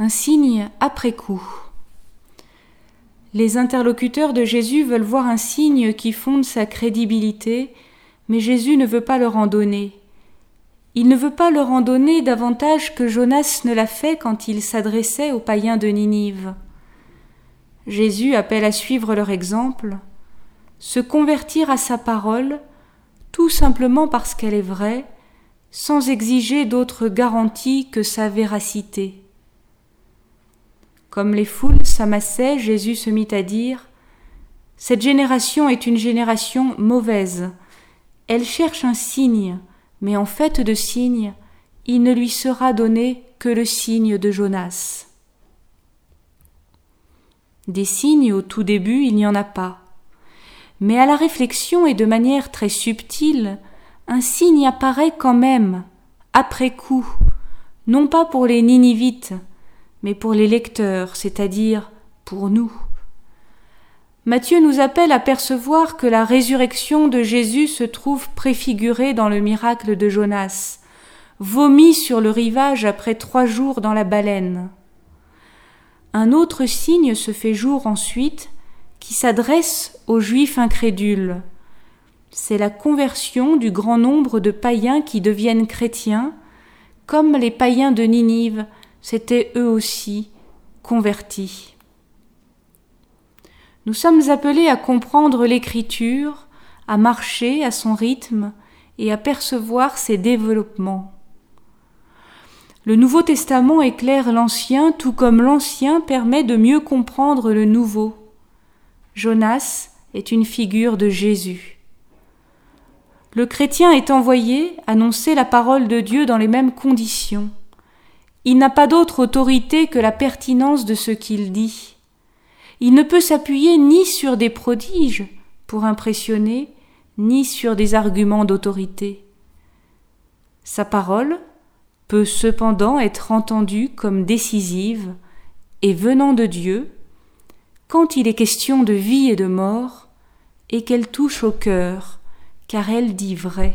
un signe après coup. Les interlocuteurs de Jésus veulent voir un signe qui fonde sa crédibilité, mais Jésus ne veut pas leur en donner. Il ne veut pas leur en donner davantage que Jonas ne l'a fait quand il s'adressait aux païens de Ninive. Jésus appelle à suivre leur exemple, se convertir à sa parole, tout simplement parce qu'elle est vraie, sans exiger d'autre garantie que sa véracité. Comme les foules s'amassaient, Jésus se mit à dire Cette génération est une génération mauvaise. Elle cherche un signe, mais en fait de signe, il ne lui sera donné que le signe de Jonas. Des signes au tout début, il n'y en a pas. Mais à la réflexion et de manière très subtile, un signe apparaît quand même, après coup, non pas pour les Ninivites, mais pour les lecteurs, c'est-à-dire pour nous. Matthieu nous appelle à percevoir que la résurrection de Jésus se trouve préfigurée dans le miracle de Jonas, vomi sur le rivage après trois jours dans la baleine. Un autre signe se fait jour ensuite, qui s'adresse aux Juifs incrédules. C'est la conversion du grand nombre de païens qui deviennent chrétiens, comme les païens de Ninive s'étaient eux aussi convertis. Nous sommes appelés à comprendre l'Écriture, à marcher à son rythme et à percevoir ses développements. Le Nouveau Testament éclaire l'Ancien tout comme l'Ancien permet de mieux comprendre le Nouveau. Jonas est une figure de Jésus. Le chrétien est envoyé annoncer la parole de Dieu dans les mêmes conditions. Il n'a pas d'autre autorité que la pertinence de ce qu'il dit. Il ne peut s'appuyer ni sur des prodiges pour impressionner, ni sur des arguments d'autorité. Sa parole peut cependant être entendue comme décisive et venant de Dieu quand il est question de vie et de mort et qu'elle touche au cœur, car elle dit vrai.